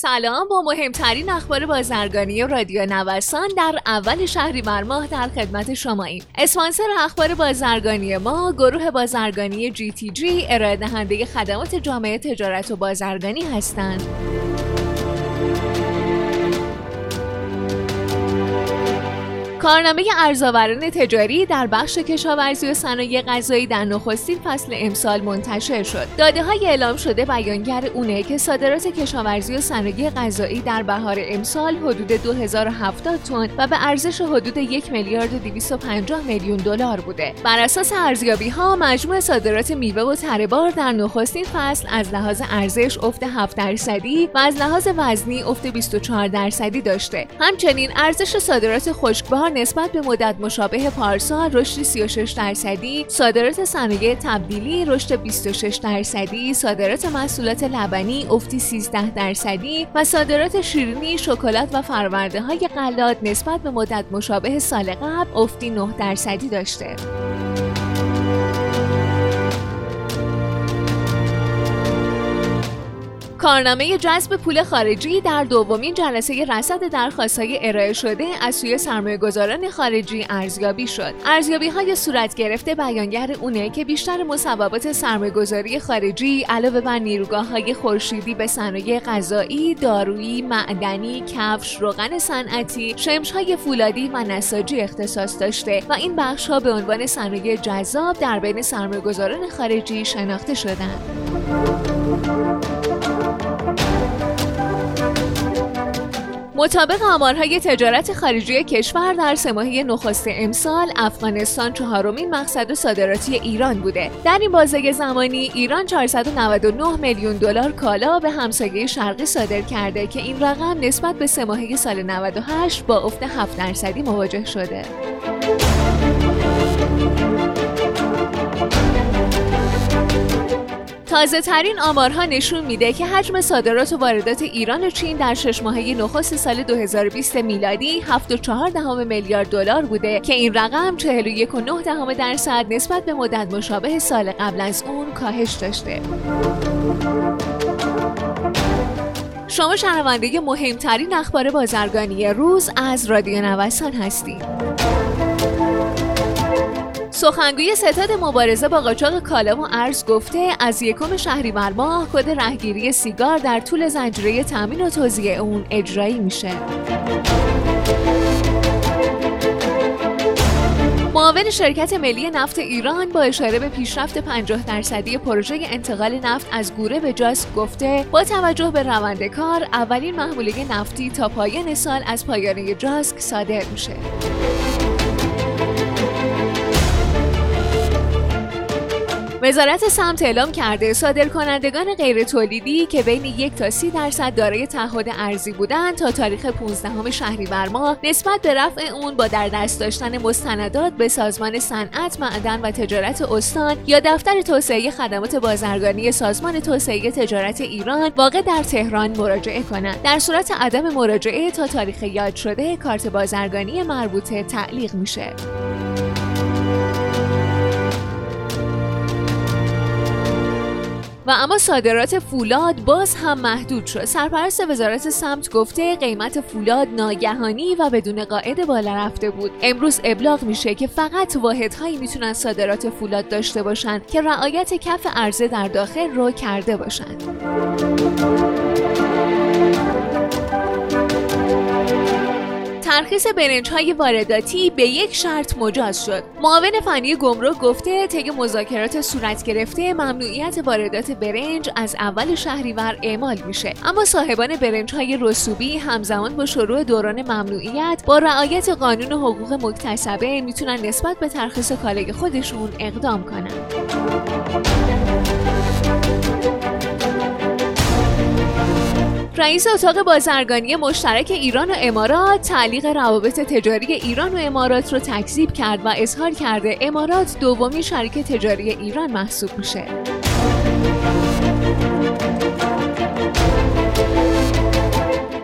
سلام. با مهمترین اخبار بازرگانی رادیو نوسان در اول شهریور ماه در خدمت شماییم. اسپانسر اخبار بازرگانی ما گروه بازرگانی جی تی جی ارائه دهنده خدمات جامعه تجارت و بازرگانی هستند. کارنامه ارزآوران تجاری در بخش کشاورزی و صنایع غذایی در نخستین فصل امسال منتشر شد. داده های اعلام شده بیانگر اونه که صادرات کشاورزی و صنایع غذایی در بهار امسال حدود 2070 تن و به ارزش حدود 1 میلیارد و 250 میلیون دلار بوده. بر اساس ارزیابی ها مجموع صادرات میوه و ترهبار در نخستین فصل از لحاظ ارزش افت 7 درصدی و از لحاظ وزنی افت 24 درصدی داشته. همچنین ارزش صادرات خشکبار نسبت به مدت مشابه پارسال رشد 36 درصدی، صادرات صنایع تبدیلی رشد 26 درصدی، صادرات محصولات لبنی افتی 13 درصدی و صادرات شیرینی، شکلات و فرورده های غلات نسبت به مدت مشابه سال قبل افتی 9 درصدی داشته. کارنامه جذب پول خارجی در دومین جلسه رصد درخواستهای ارائه شده از سوی گذاران خارجی ارزیابی شد. ارزیابی های صورت گرفته بیانگر اونه که بیشتر مصوبات سرمایه‌گذاری خارجی علاوه بر نیروگاه های خورشیدی به صنایع غذایی، دارویی، معدنی، کفش، روغن صنعتی، شمش های فولادی و نساجی اختصاص داشته و این بخش ها به عنوان صنایع جذاب در بین سرمایه‌گذاران خارجی شناخته شدند. مطابق آمارهای تجارت خارجی کشور در سه نخست امسال افغانستان چهارمین مقصد صادراتی ایران بوده. در این بازه زمانی ایران 499 میلیون دلار کالا به همسایه شرقی صادر کرده که این رقم نسبت به سه ماهه سال 98 با افت 7 درصدی مواجه شده. تازه ترین آمارها نشون میده که حجم صادرات و واردات ایران و چین در شش ماهه نخست سال 2020 میلادی 7.4 میلیارد دلار بوده که این رقم 41.9 درصد نسبت به مدت مشابه سال قبل از اون کاهش داشته. شما شنونده مهمترین اخبار بازرگانی روز از رادیو نوسان هستید. سخنگوی ستاد مبارزه با قاچاق کالا و ارز گفته از یکم شهریور ماه کد رهگیری سیگار در طول زنجیره تامین و توزیع اون اجرایی میشه. معاون شرکت ملی نفت ایران با اشاره به پیشرفت 50 درصدی پروژه انتقال نفت از گوره به جاسک گفته با توجه به روند کار اولین محموله نفتی تا پایان سال از پایانه جاسک صادر میشه. وزارت سمت اعلام کرده صادرکنندگان غیر تولیدی که بین یک تا سی درصد دارای تعهد ارزی بودند تا تاریخ 15 شهریور ماه نسبت به رفع اون با در دست داشتن مستندات به سازمان صنعت معدن و تجارت استان یا دفتر توسعه خدمات بازرگانی سازمان توسعه تجارت ایران واقع در تهران مراجعه کنند. در صورت عدم مراجعه تا تاریخ یاد شده کارت بازرگانی مربوطه تعلیق میشه. و اما صادرات فولاد باز هم محدود شد. سرپرست وزارت سمت گفته قیمت فولاد ناگهانی و بدون قاعده بالا رفته بود. امروز ابلاغ میشه که فقط واحدهایی می‌تونن صادرات فولاد داشته باشند که رعایت کف عرضه در داخل رو کرده باشند ترخیص برنج های وارداتی به یک شرط مجاز شد. معاون فنی گمرک گفته طی مذاکرات صورت گرفته ممنوعیت واردات برنج از اول شهریور اعمال میشه. اما صاحبان برنج های رسوبی همزمان با شروع دوران ممنوعیت با رعایت قانون حقوق مکتسبه می‌تونن نسبت به ترخیص کالای خودشون اقدام کنند. رئیس اتاق بازرگانی مشترک ایران و امارات تعلیق روابط تجاری ایران و امارات رو تکذیب کرد و اظهار کرده امارات دومی شریک تجاری ایران محسوب میشه.